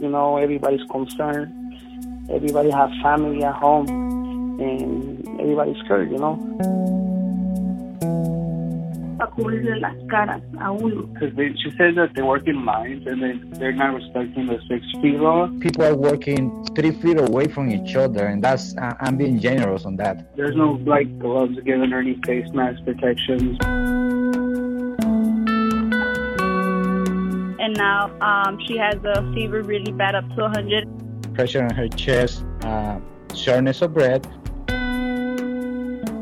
You know, everybody's concerned. Everybody has family at home. And everybody's scared, you know. las caras a uno. she says that they work in mines and they, they're not respecting the six feet law. People are working three feet away from each other, and that's uh, I'm being generous on that. There's no like gloves given or any face mask protections. And now um, she has a fever really bad, up to 100. Pressure on her chest, uh, shortness of breath.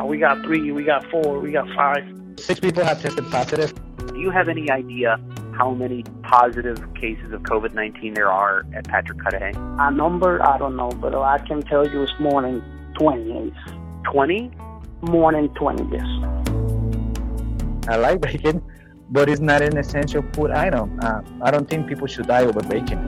We got three, we got four, we got five. Six people have tested positive. Do you have any idea how many positive cases of COVID 19 there are at Patrick Cudahy? A number, I don't know, but I can tell you it's more than 20. 20? More than 20, yes. I like bacon, but it's not an essential food item. Uh, I don't think people should die over bacon.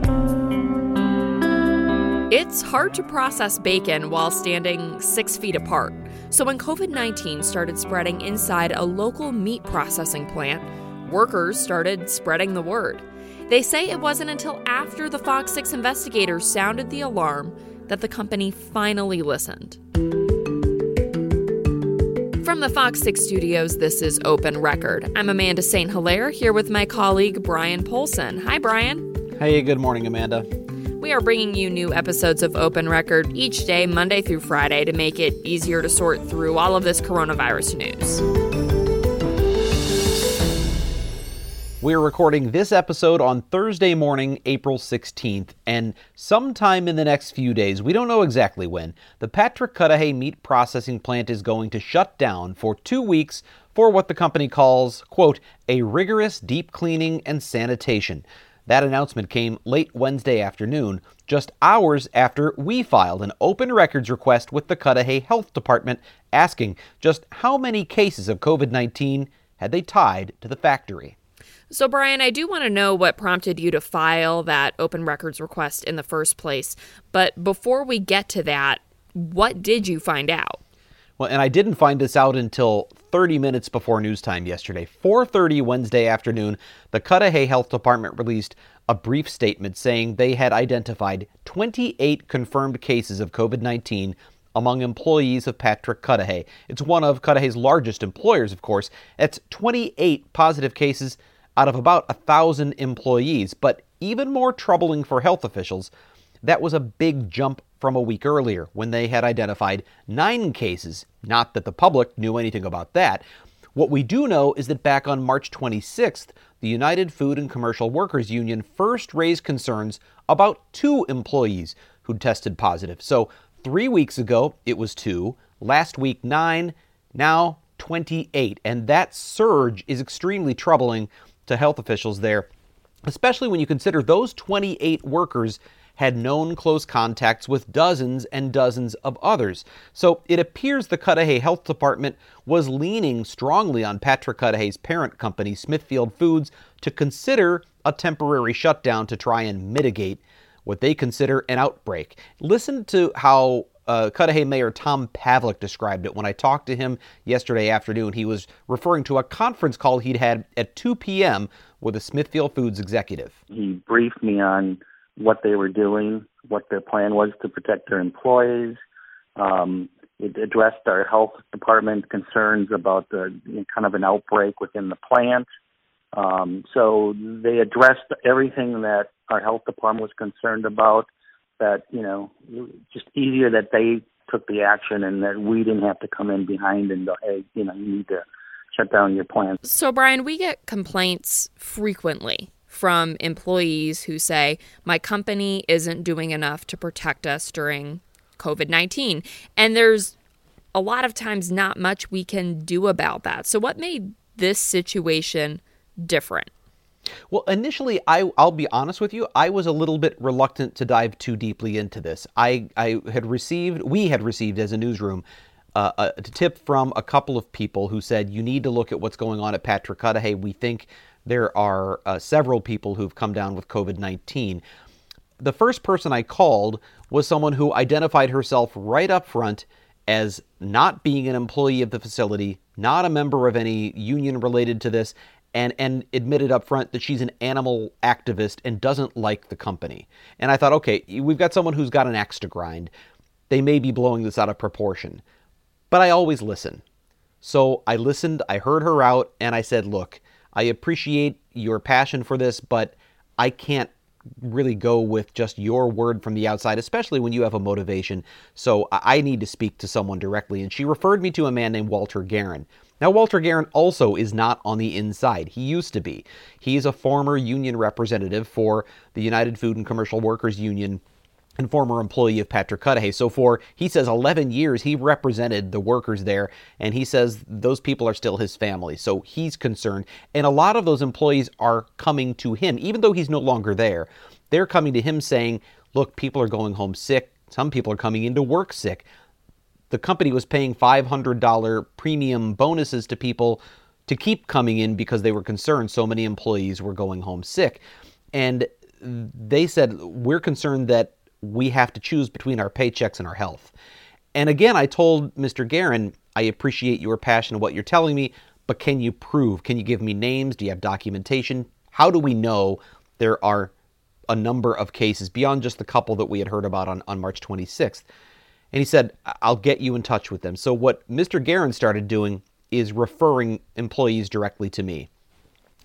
It's hard to process bacon while standing six feet apart. So, when COVID 19 started spreading inside a local meat processing plant, workers started spreading the word. They say it wasn't until after the Fox 6 investigators sounded the alarm that the company finally listened. From the Fox 6 studios, this is Open Record. I'm Amanda St. Hilaire here with my colleague Bryan Polcyn. Hi, Bryan. Hey, good morning, Amanda. We are bringing you new episodes of Open Record each day, Monday through Friday, to make it easier to sort through all of this coronavirus news. We're recording this episode on Thursday morning, April 16th, and sometime in the next few days, we don't know exactly when, the Patrick Cudahy meat processing plant is going to shut down for two weeks for what the company calls, quote, a rigorous deep cleaning and sanitation. That announcement came late Wednesday afternoon, just hours after we filed an open records request with the Cudahy Health Department asking just how many cases of COVID 19 had they tied to the factory. So, Bryan, I do want to know what prompted you to file that open records request in the first place. But before we get to that, what did you find out? Well, and I didn't find this out until 30 minutes before news time yesterday. 4:30 Wednesday afternoon, the Cudahy Health Department released a brief statement saying they had identified 28 confirmed cases of COVID-19 among employees of Patrick Cudahy. It's one of Cudahy's largest employers, of course. It's 28 positive cases out of about a thousand employees. But even more troubling for health officials, that was a big jump from a week earlier when they had identified nine cases. Not that the public knew anything about that. What we do know is that back on March 26th, the United Food and Commercial Workers Union first raised concerns about two employees who'd tested positive. So, three weeks ago, it was two, last week, nine, now 28. And that surge is extremely troubling to health officials there, especially when you consider those 28 workers had known close contacts with dozens and dozens of others. So it appears the Cudahy Health Department was leaning strongly on Patrick Cudahy's parent company, Smithfield Foods, to consider a temporary shutdown to try and mitigate what they consider an outbreak. Listen to how uh, Cudahy Mayor Tom Pavlik described it when I talked to him yesterday afternoon. He was referring to a conference call he'd had at 2 p.m. with a Smithfield Foods executive. He briefed me on what they were doing, what their plan was to protect their employees. Um, it addressed our health department concerns about the you know, kind of an outbreak within the plant. Um, so they addressed everything that our health department was concerned about. That you know, just easier that they took the action and that we didn't have to come in behind and go, hey, you know, you need to shut down your plant. So, Brian, we get complaints frequently from employees who say, My company isn't doing enough to protect us during COVID 19. And there's a lot of times not much we can do about that. So, what made this situation different? Well, initially, I, I'll be honest with you, I was a little bit reluctant to dive too deeply into this. I, I had received, we had received as a newsroom, uh, a tip from a couple of people who said, you need to look at what's going on at Patrick Cudahy. We think there are uh, several people who've come down with COVID 19. The first person I called was someone who identified herself right up front as not being an employee of the facility, not a member of any union related to this, and, and admitted up front that she's an animal activist and doesn't like the company. And I thought, okay, we've got someone who's got an axe to grind. They may be blowing this out of proportion. But I always listen. So I listened, I heard her out, and I said, look, I appreciate your passion for this, but I can't really go with just your word from the outside, especially when you have a motivation. So I need to speak to someone directly. And she referred me to a man named Walter Guerin. Now, Walter Guerin also is not on the inside. He used to be. He's a former union representative for the United Food and Commercial Workers Union and former employee of Patrick Cudahy. So for, he says, 11 years he represented the workers there, and he says those people are still his family. So he's concerned. And a lot of those employees are coming to him, even though he's no longer there. They're coming to him saying, look, people are going home sick. Some people are coming into work sick. The company was paying $500 premium bonuses to people to keep coming in because they were concerned so many employees were going home sick. And they said, We're concerned that we have to choose between our paychecks and our health. And again, I told Mr. Guerin, I appreciate your passion and what you're telling me, but can you prove? Can you give me names? Do you have documentation? How do we know there are a number of cases beyond just the couple that we had heard about on, on March 26th? And he said, I'll get you in touch with them. So, what Mr. Guerin started doing is referring employees directly to me.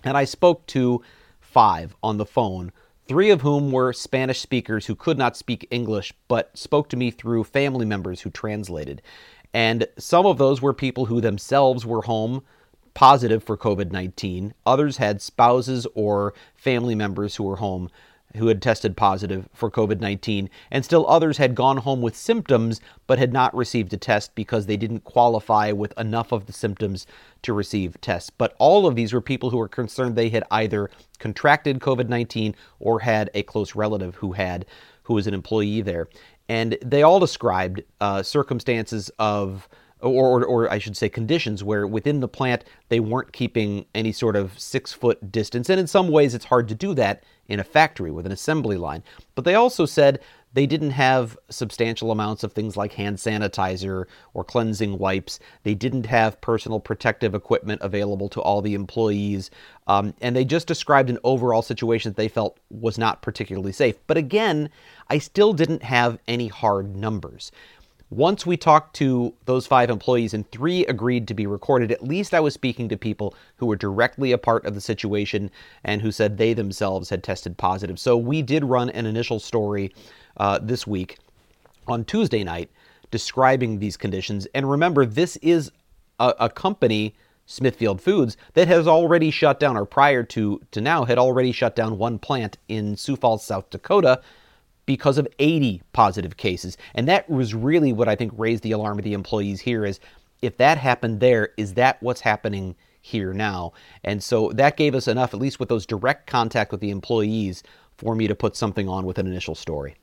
And I spoke to five on the phone three of whom were Spanish speakers who could not speak English but spoke to me through family members who translated. And some of those were people who themselves were home positive for COVID 19. Others had spouses or family members who were home who had tested positive for COVID 19, and still others had gone home with symptoms but had not received a test because they didn't qualify with enough of the symptoms to receive tests. But all of these were people who were concerned they had either contracted COVID 19 or had a close relative who had, who was an employee there. And they all described uh, circumstances of or, or, or, I should say conditions where within the plant they weren't keeping any sort of six foot distance. And in some ways, it's hard to do that in a factory with an assembly line. But they also said they didn't have substantial amounts of things like hand sanitizer or cleansing wipes. They didn't have personal protective equipment available to all the employees. Um, and they just described an overall situation that they felt was not particularly safe. But again, I still didn't have any hard numbers. Once we talked to those five employees and three agreed to be recorded, at least I was speaking to people who were directly a part of the situation and who said they themselves had tested positive. So we did run an initial story uh, this week on Tuesday night describing these conditions. And remember, this is a, a company. Smithfield Foods that has already shut down, or prior to, to now, had already shut down one plant in Sioux Falls, South Dakota, because of 80 positive cases. And that was really what I think raised the alarm of the employees here is if that happened there, is that what's happening here now? And so that gave us enough, at least with those direct contact with the employees, for me to put something on with an initial story.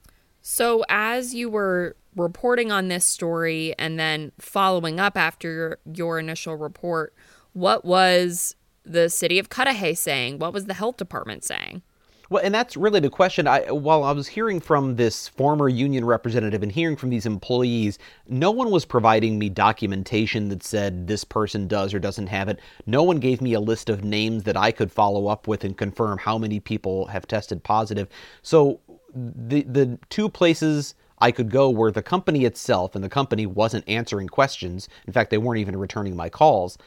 So as you were reporting on this story and then following up after your, your initial report, what was the city of Cudahy saying? What was the health department saying? Well, and that's really the question. I, while I was hearing from this former union representative and hearing from these employees, no one was providing me documentation that said this person does or doesn't have it. No one gave me a list of names that I could follow up with and confirm how many people have tested positive. So the the two places I could go were the company itself, and the company wasn't answering questions. In fact, they weren't even returning my calls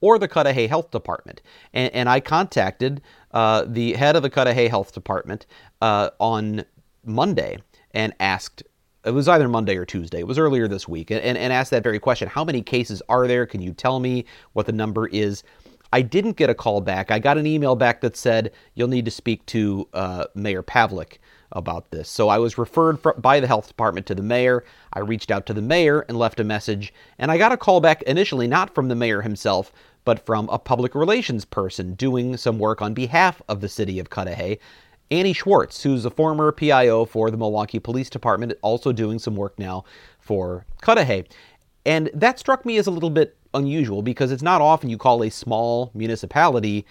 or the Cudahy Health Department. And, and I contacted uh, the head of the Cudahy Health Department uh, on Monday and asked, it was either Monday or Tuesday, it was earlier this week, and, and asked that very question How many cases are there? Can you tell me what the number is? I didn't get a call back. I got an email back that said you'll need to speak to uh, Mayor Pavlik about this. So I was referred by the health department to the mayor. I reached out to the mayor and left a message, and I got a call back initially not from the mayor himself, but from a public relations person doing some work on behalf of the city of Cudahy. Annie Schwartz, who's a former PIO for the Milwaukee Police Department, also doing some work now for Cudahy. And that struck me as a little bit unusual because it's not often you call a small municipality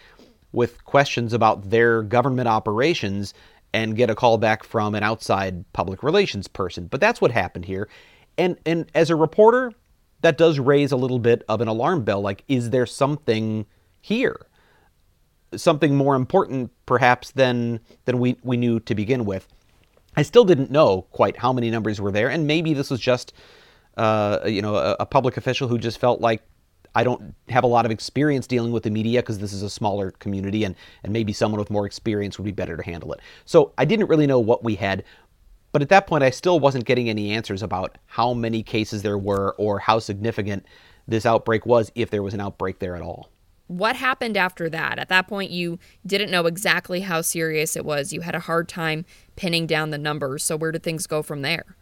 with questions about their government operations and get a call back from an outside public relations person. But that's what happened here. And and as a reporter, that does raise a little bit of an alarm bell like is there something here? Something more important perhaps than than we we knew to begin with. I still didn't know quite how many numbers were there and maybe this was just uh, you know a, a public official who just felt like I don't have a lot of experience dealing with the media because this is a smaller community and, and maybe someone with more experience would be better to handle it. So I didn't really know what we had. But at that point, I still wasn't getting any answers about how many cases there were or how significant this outbreak was, if there was an outbreak there at all. What happened after that? At that point, you didn't know exactly how serious it was. You had a hard time pinning down the numbers. So, where did things go from there?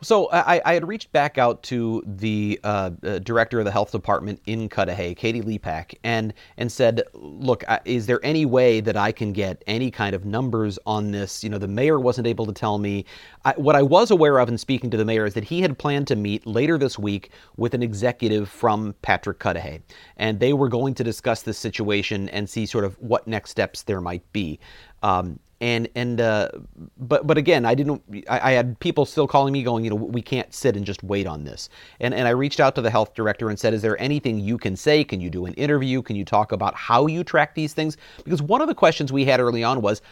So I, I, had reached back out to the uh, uh, director of the health department in Cudahy, Katie Lepak, and and said, "Look, is there any way that I can get any kind of numbers on this? You know, the mayor wasn't able to tell me. I, what I was aware of in speaking to the mayor is that he had planned to meet later this week with an executive from Patrick Cudahy, and they were going to discuss this situation and see sort of what next steps there might be. Um, and and uh, but but again, I didn't. I, I, had people still calling me, going, you know, we can't sit and just wait on this. And and I reached out to the health director and said, is there anything you can say? Can you do an interview? Can you talk about how you track these things? Because one of the questions we had early on was,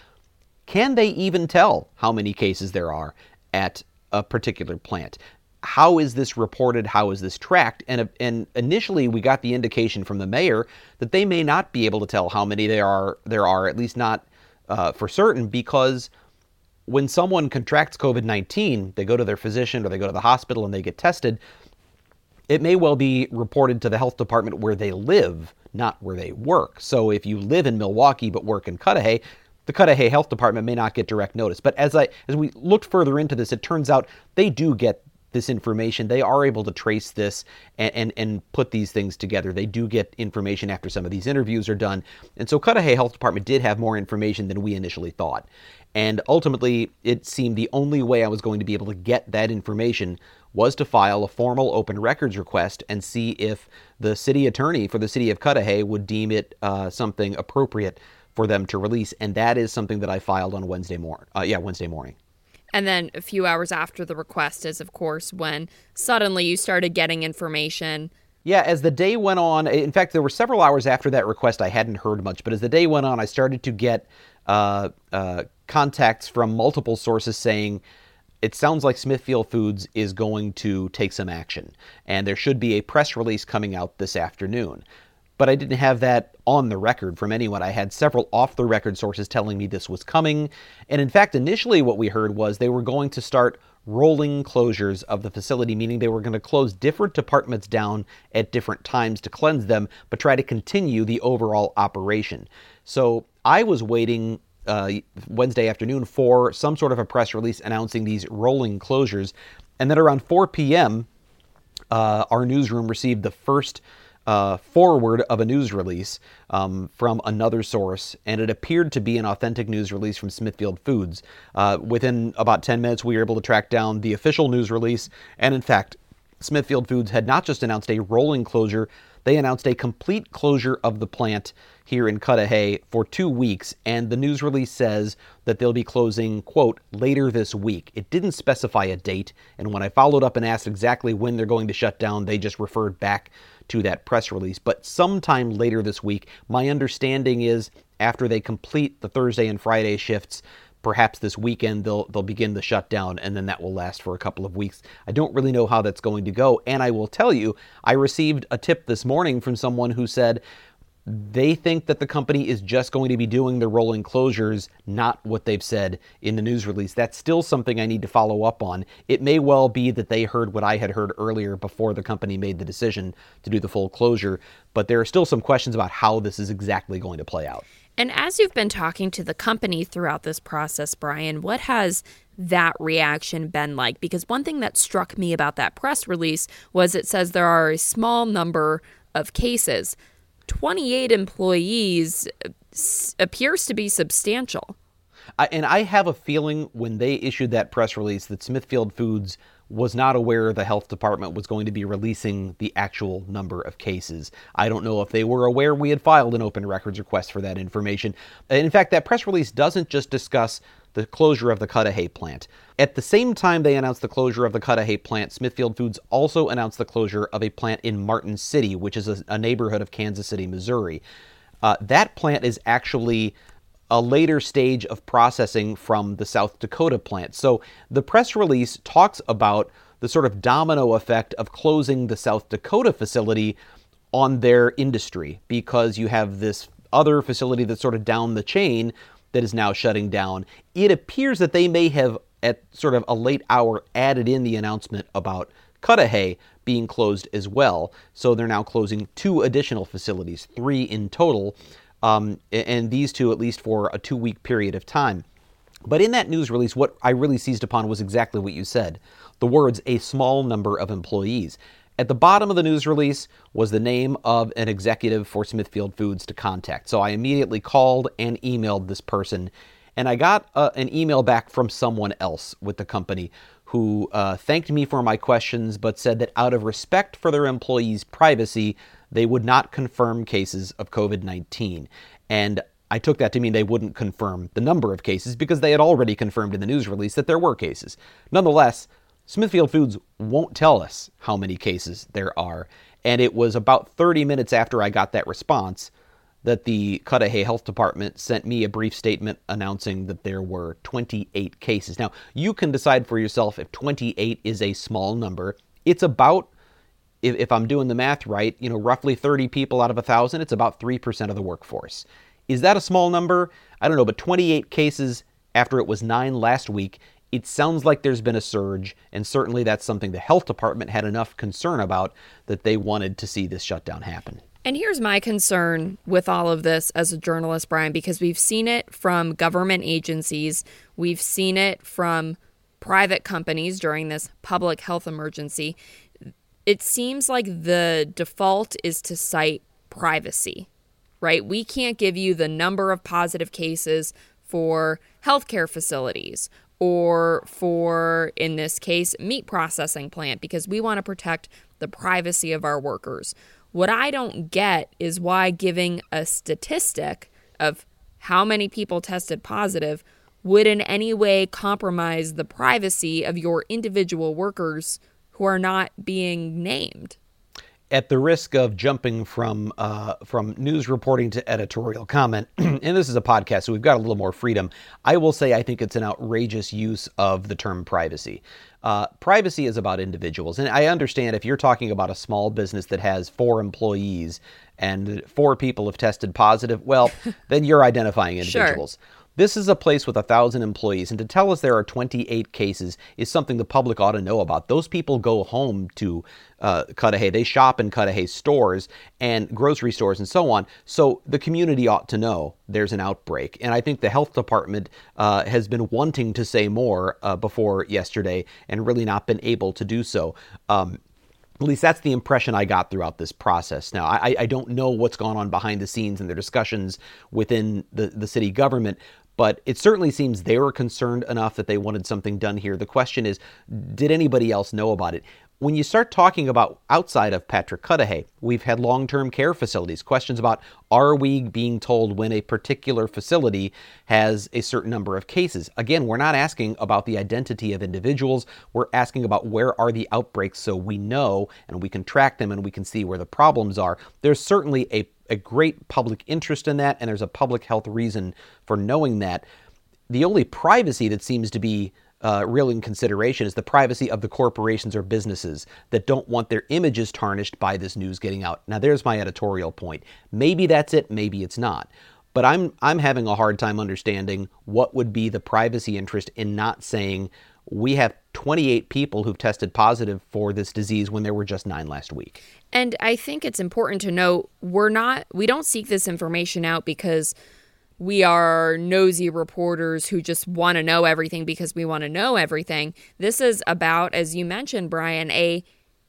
can they even tell how many cases there are at a particular plant? How is this reported? How is this tracked? And and initially, we got the indication from the mayor that they may not be able to tell how many there are. There are at least not uh, for certain because when someone contracts COVID 19, they go to their physician or they go to the hospital and they get tested. It may well be reported to the health department where they live, not where they work. So if you live in Milwaukee but work in Cudahy, the Cudahy Health Department may not get direct notice. But as I as we looked further into this, it turns out they do get this information. They are able to trace this and, and, and, put these things together. They do get information after some of these interviews are done. And so Cudahy Health Department did have more information than we initially thought. And ultimately, it seemed the only way I was going to be able to get that information was to file a formal open records request and see if the city attorney for the city of Cudahy would deem it uh, something appropriate for them to release. And that is something that I filed on Wednesday morning. Uh, yeah, Wednesday morning. And then a few hours after the request is, of course, when suddenly you started getting information. Yeah, as the day went on, in fact, there were several hours after that request I hadn't heard much, but as the day went on, I started to get uh, uh, contacts from multiple sources saying, it sounds like Smithfield Foods is going to take some action, and there should be a press release coming out this afternoon but I didn't have that on the record from anyone. I had several off the record sources telling me this was coming. And in fact, initially what we heard was they were going to start rolling closures of the facility, meaning they were going to close different departments down at different times to cleanse them, but try to continue the overall operation. So I was waiting uh, Wednesday afternoon for some sort of a press release announcing these rolling closures. And then around 4 p.m., uh, our newsroom received the first uh, forward of a news release um, from another source, and it appeared to be an authentic news release from Smithfield Foods. Uh, within about 10 minutes, we were able to track down the official news release, and in fact, Smithfield Foods had not just announced a rolling closure, they announced a complete closure of the plant here in Cudahy for two weeks, and the news release says that they'll be closing, quote, later this week. It didn't specify a date, and when I followed up and asked exactly when they're going to shut down, they just referred back to that press release. But sometime later this week, my understanding is after they complete the Thursday and Friday shifts, perhaps this weekend they'll they'll begin the shutdown and then that will last for a couple of weeks. I don't really know how that's going to go and I will tell you I received a tip this morning from someone who said they think that the company is just going to be doing the rolling closures, not what they've said in the news release. That's still something I need to follow up on. It may well be that they heard what I had heard earlier before the company made the decision to do the full closure, but there are still some questions about how this is exactly going to play out. And as you've been talking to the company throughout this process, Bryan, what has that reaction been like? Because one thing that struck me about that press release was it says there are a small number of cases. 28 employees uh, appears to be substantial. I, and I have a feeling when they issued that press release that Smithfield Foods was not aware the health department was going to be releasing the actual number of cases. I don't know if they were aware we had filed an open records request for that information. In fact, that press release doesn't just discuss the closure of the Cudahy plant. At the same time they announced the closure of the Cudahy plant, Smithfield Foods also announced the closure of a plant in Martin City, which is a, a neighborhood of Kansas City, Missouri. Uh, that plant is actually a later stage of processing from the South Dakota plant. So the press release talks about the sort of domino effect of closing the South Dakota facility on their industry because you have this other facility that's sort of down the chain that is now shutting down. It appears that they may have, at sort of a late hour, added in the announcement about Cudahy being closed as well. So they're now closing two additional facilities, three in total um, and these two at least for a two week period of time. But in that news release, what I really seized upon was exactly what you said the words a small number of employees. At the bottom of the news release was the name of an executive for Smithfield Foods to contact. So I immediately called and emailed this person, and I got uh, an email back from someone else with the company who uh, thanked me for my questions but said that out of respect for their employees' privacy, they would not confirm cases of COVID 19. And I took that to mean they wouldn't confirm the number of cases because they had already confirmed in the news release that there were cases. Nonetheless, Smithfield Foods won't tell us how many cases there are. And it was about 30 minutes after I got that response that the Cudahy Health Department sent me a brief statement announcing that there were 28 cases. Now, you can decide for yourself if 28 is a small number. It's about if, if I'm doing the math right, you know, roughly 30 people out of a 1,000, it's about 3% of the workforce. Is that a small number? I don't know, but 28 cases after it was nine last week, it sounds like there's been a surge, and certainly that's something the health department had enough concern about that they wanted to see this shutdown happen. And here's my concern with all of this as a journalist, Bryan, because we've seen it from government agencies, we've seen it from private companies during this public health emergency it seems like the default is to cite privacy, right? We can't give you the number of positive cases for healthcare facilities or for, in this case, meat processing plant because we want to protect the privacy of our workers. What I don't get is why giving a statistic of how many people tested positive would in any way compromise the privacy of your individual workers' who are not being named. At the risk of jumping from uh, from news reporting to editorial comment, and this is a podcast, so we've got a little more freedom. I will say I think it's an outrageous use of the term privacy. Uh, privacy is about individuals, and I understand if you're talking about a small business that has four employees and four people have tested positive, well, then you're identifying individuals. Sure. This is a place with a thousand employees, and to tell us there are 28 cases is something the public ought to know about. Those people go home to uh, Cudahy. They shop in Cudahy stores and grocery stores and so on. So the community ought to know there's an outbreak. And I think the health department uh, has been wanting to say more uh, before yesterday and really not been able to do so. Um, at least that's the impression I got throughout this process. Now, I, I, don't know what's gone on behind the scenes in their discussions within the, the city government, but it certainly seems they were concerned enough that they wanted something done here. The question is, did anybody else know about it? When you start talking about outside of Patrick Cudahy, we've had long term care facilities. Questions about are we being told when a particular facility has a certain number of cases? Again, we're not asking about the identity of individuals. We're asking about where are the outbreaks so we know and we can track them and we can see where the problems are. There's certainly a a great public interest in that, and there's a public health reason for knowing that. The only privacy that seems to be uh, real in consideration is the privacy of the corporations or businesses that don't want their images tarnished by this news getting out. Now, there's my editorial point. Maybe that's it, maybe it's not. But I'm I'm having a hard time understanding what would be the privacy interest in not saying we have 28 people who've tested positive for this disease when there were just nine last week. And I think it's important to note we're not, we don't seek this information out because we are nosy reporters who just want to know everything because we want to know everything. This is about, as you mentioned, Bryan, a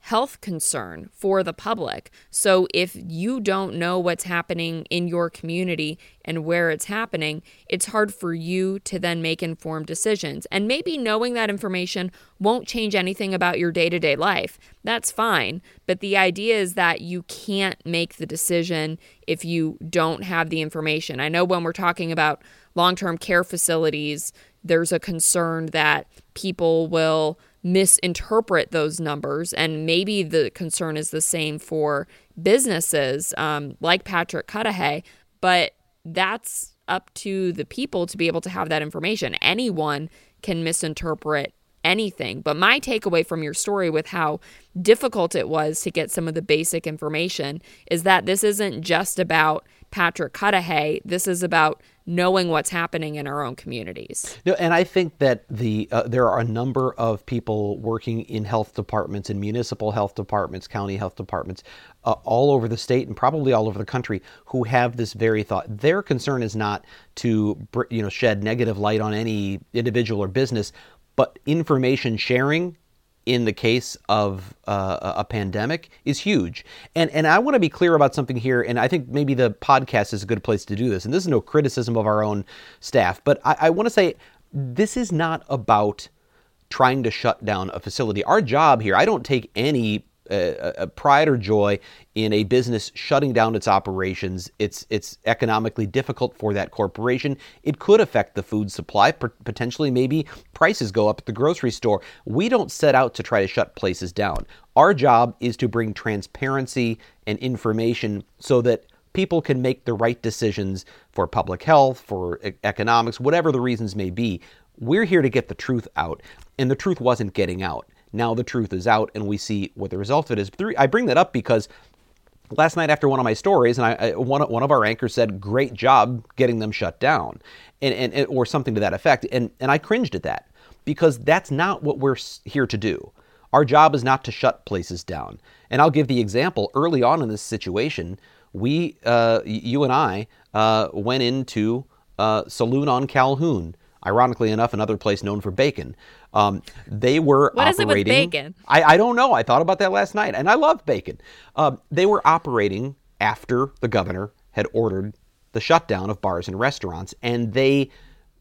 health concern for the public. So if you don't know what's happening in your community and where it's happening, it's hard for you to then make informed decisions. And maybe knowing that information won't change anything about your day to day life. That's fine. But the idea is that you can't make the decision if you don't have the information. I know when we're talking about long term care facilities, there's a concern that people will misinterpret those numbers. And maybe the concern is the same for businesses um, like Patrick Cudahy, but that's up to the people to be able to have that information. Anyone can misinterpret anything. But my takeaway from your story with how difficult it was to get some of the basic information is that this isn't just about Patrick Cudahy. This is about knowing what's happening in our own communities. No, and I think that the uh, there are a number of people working in health departments, in municipal health departments, county health departments, uh, all over the state and probably all over the country, who have this very thought. Their concern is not to you know shed negative light on any individual or business, but information sharing in the case of uh, a pandemic is huge. And and I want to be clear about something here. And I think maybe the podcast is a good place to do this. And this is no criticism of our own staff, but I, I want to say this is not about trying to shut down a facility. Our job here, I don't take any a, pride or joy in a business shutting down its operations. It's it's economically difficult for that corporation. It could affect the food supply. Potentially, maybe prices go up at the grocery store. We don't set out to try to shut places down. Our job is to bring transparency and information so that people can make the right decisions for public health, for economics, whatever the reasons may be. We're here to get the truth out, and the truth wasn't getting out. Now the truth is out, and we see what the result of it is. I bring that up because last night after one of my stories, and I, one, one of our anchors said, "Great job getting them shut down," and, and or something to that effect, and and I cringed at that because that's not what we're here to do. Our job is not to shut places down. And I'll give the example. Early on in this situation, we, uh, you and I, uh, went into uh, Saloon on Calhoun ironically enough, another place known for bacon. Um, they were what operating. What is it with bacon? I, I don't know. I thought about that last night, and I love bacon. Um, they were operating after the governor had ordered the shutdown of bars and restaurants, and they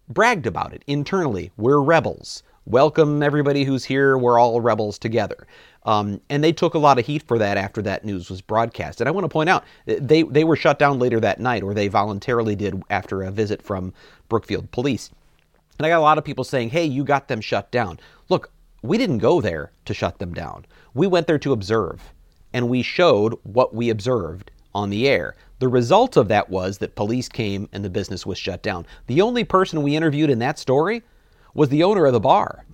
bragged about it internally. We're rebels. Welcome everybody who's here. We're all rebels together. Um, and they took a lot of heat for that after that news was broadcast. And I want to point out they they were shut down later that night, or they voluntarily did after a visit from Brookfield Police. And I got a lot of people saying, hey, you got them shut down. Look, we didn't go there to shut them down. We went there to observe, and we showed what we observed on the air. The result of that was that police came and the business was shut down. The only person we interviewed in that story was the owner of the bar.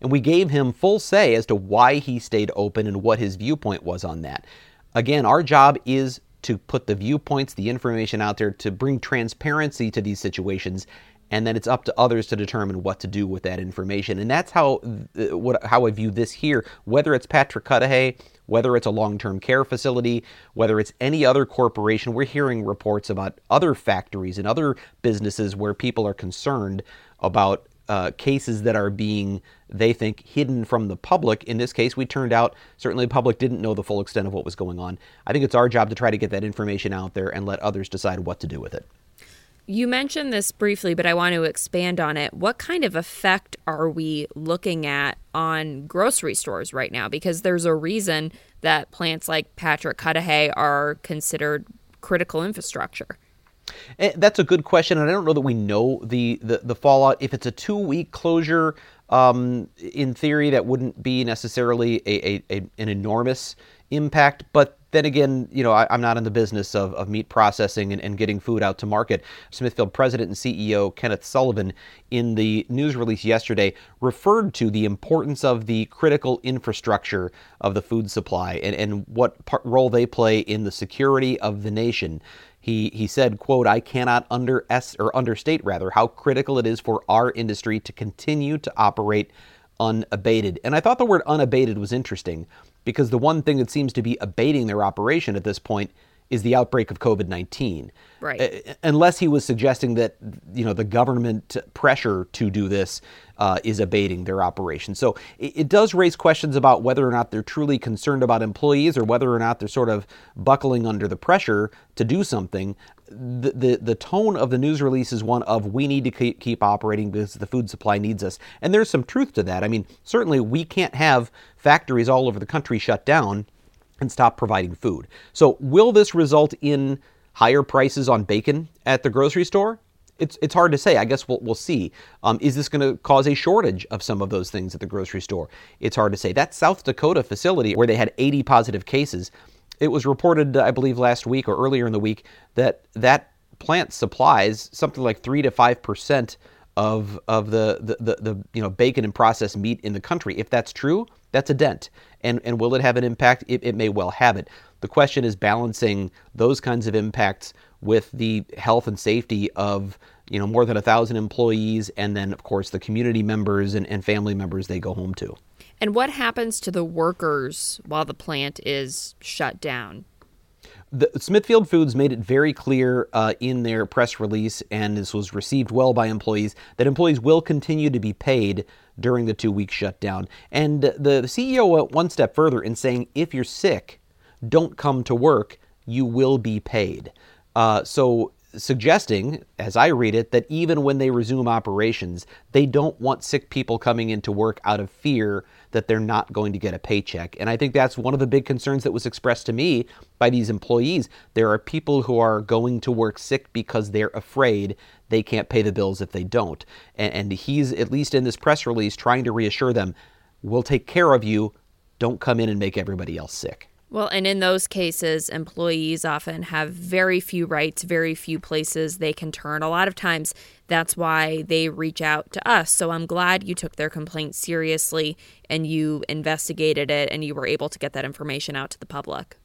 And we gave him full say as to why he stayed open and what his viewpoint was on that. Again, our job is to put the viewpoints, the information out there, to bring transparency to these situations and then it's up to others to determine what to do with that information. And that's how uh, what, how I view this here. Whether it's Patrick Cudahy, whether it's a long-term care facility, whether it's any other corporation, we're hearing reports about other factories and other businesses where people are concerned about uh, cases that are being, they think, hidden from the public. In this case, we turned out certainly the public didn't know the full extent of what was going on. I think it's our job to try to get that information out there and let others decide what to do with it. You mentioned this briefly, but I want to expand on it. What kind of effect are we looking at on grocery stores right now? Because there's a reason that plants like Patrick Cudahy are considered critical infrastructure. Eh, that's a good question, and I don't know that we know the the, the fallout. If it's a two week closure, um, in theory, that wouldn't be necessarily a, a, a, an enormous impact, but then again, you know, I, am not in the business of, of meat processing and, and, getting food out to market. Smithfield president and CEO Kenneth Sullivan, in the news release yesterday, referred to the importance of the critical infrastructure of the food supply and, and what part, role they play in the security of the nation. He, he said, quote, I cannot under or understate rather how critical it is for our industry to continue to operate unabated. And I thought the word unabated was interesting because the one thing that seems to be abating their operation at this point is the outbreak of COVID 19. Right. Uh, unless he was suggesting that, you know, the government pressure to do this uh, is abating their operation. So it, it, does raise questions about whether or not they're truly concerned about employees or whether or not they're sort of buckling under the pressure to do something. The, the, the tone of the news release is one of we need to keep, keep operating because the food supply needs us. And there's some truth to that. I mean, certainly we can't have factories all over the country shut down and stop providing food. So, will this result in higher prices on bacon at the grocery store? It's, it's hard to say. I guess we'll, we'll see. Um, is this going to cause a shortage of some of those things at the grocery store? It's hard to say. That South Dakota facility where they had 80 positive cases, it was reported, I believe, last week or earlier in the week that that plant supplies something like 3 to 5 percent of of the, the, the, the, you know bacon and processed meat in the country. If that's true, that's a dent. And and will it have an impact? It, it may well have it. The question is balancing those kinds of impacts with the health and safety of you know more than a thousand employees and then of course the community members and, and family members they go home to. And what happens to the workers while the plant is shut down? The, Smithfield Foods made it very clear uh, in their press release, and this was received well by employees, that employees will continue to be paid during the two week shutdown. And the, CEO went one step further in saying if you're sick, don't come to work, you will be paid. Uh, so suggesting, as I read it, that even when they resume operations, they don't want sick people coming into work out of fear that they're not going to get a paycheck. And I think that's one of the big concerns that was expressed to me by these employees. There are people who are going to work sick because they're afraid they can't pay the bills if they don't. And, and he's, at least in this press release, trying to reassure them we'll take care of you. Don't come in and make everybody else sick. Well, and in those cases, employees often have very few rights, very few places they can turn. A lot of times, that's why they reach out to us. So I'm glad you took their complaint seriously and you investigated it and you were able to get that information out to the public.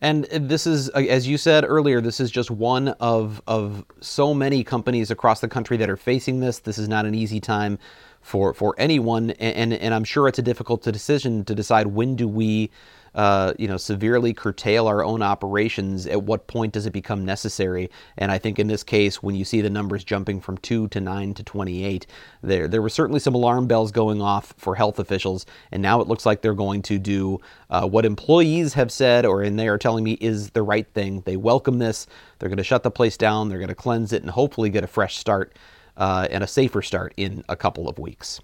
And this is, uh, as you said earlier, this is just one of, of so many companies across the country that are facing this. This is not an easy time for, for anyone. And, and, and I'm sure it's a difficult decision to decide when do we uh, you know, severely curtail our own operations, at what point does it become necessary? And I think in this case, when you see the numbers jumping from 2 to 9 to 28, there, there were certainly some alarm bells going off for health officials. And now it looks like they're going to do uh, what employees have said, or in they are telling me is the right thing. They welcome this. They're going to shut the place down. They're going to cleanse it and hopefully get a fresh start uh, and a safer start in a couple of weeks.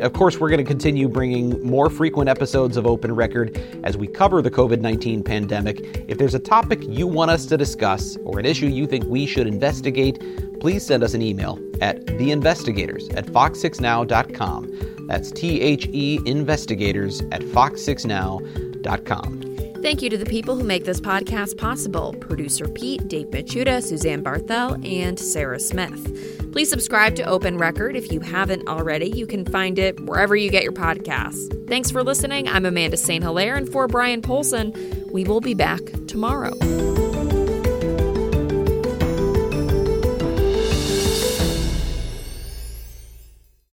Of course, we're going to continue bringing more frequent episodes of Open Record as we cover the COVID 19 pandemic. If there's a topic you want us to discuss or an issue you think we should investigate, please send us an email at theinvestigators at fox6now.com. That's T H E investigators at fox6now.com. Thank you to the people who make this podcast possible producer Pete, Dave Machuda, Suzanne Barthel, and Sarah Smith. Please subscribe to Open Record if you haven't already. You can find it wherever you get your podcasts. Thanks for listening. I'm Amanda St. Hilaire, and for Bryan Polcyn, we will be back tomorrow.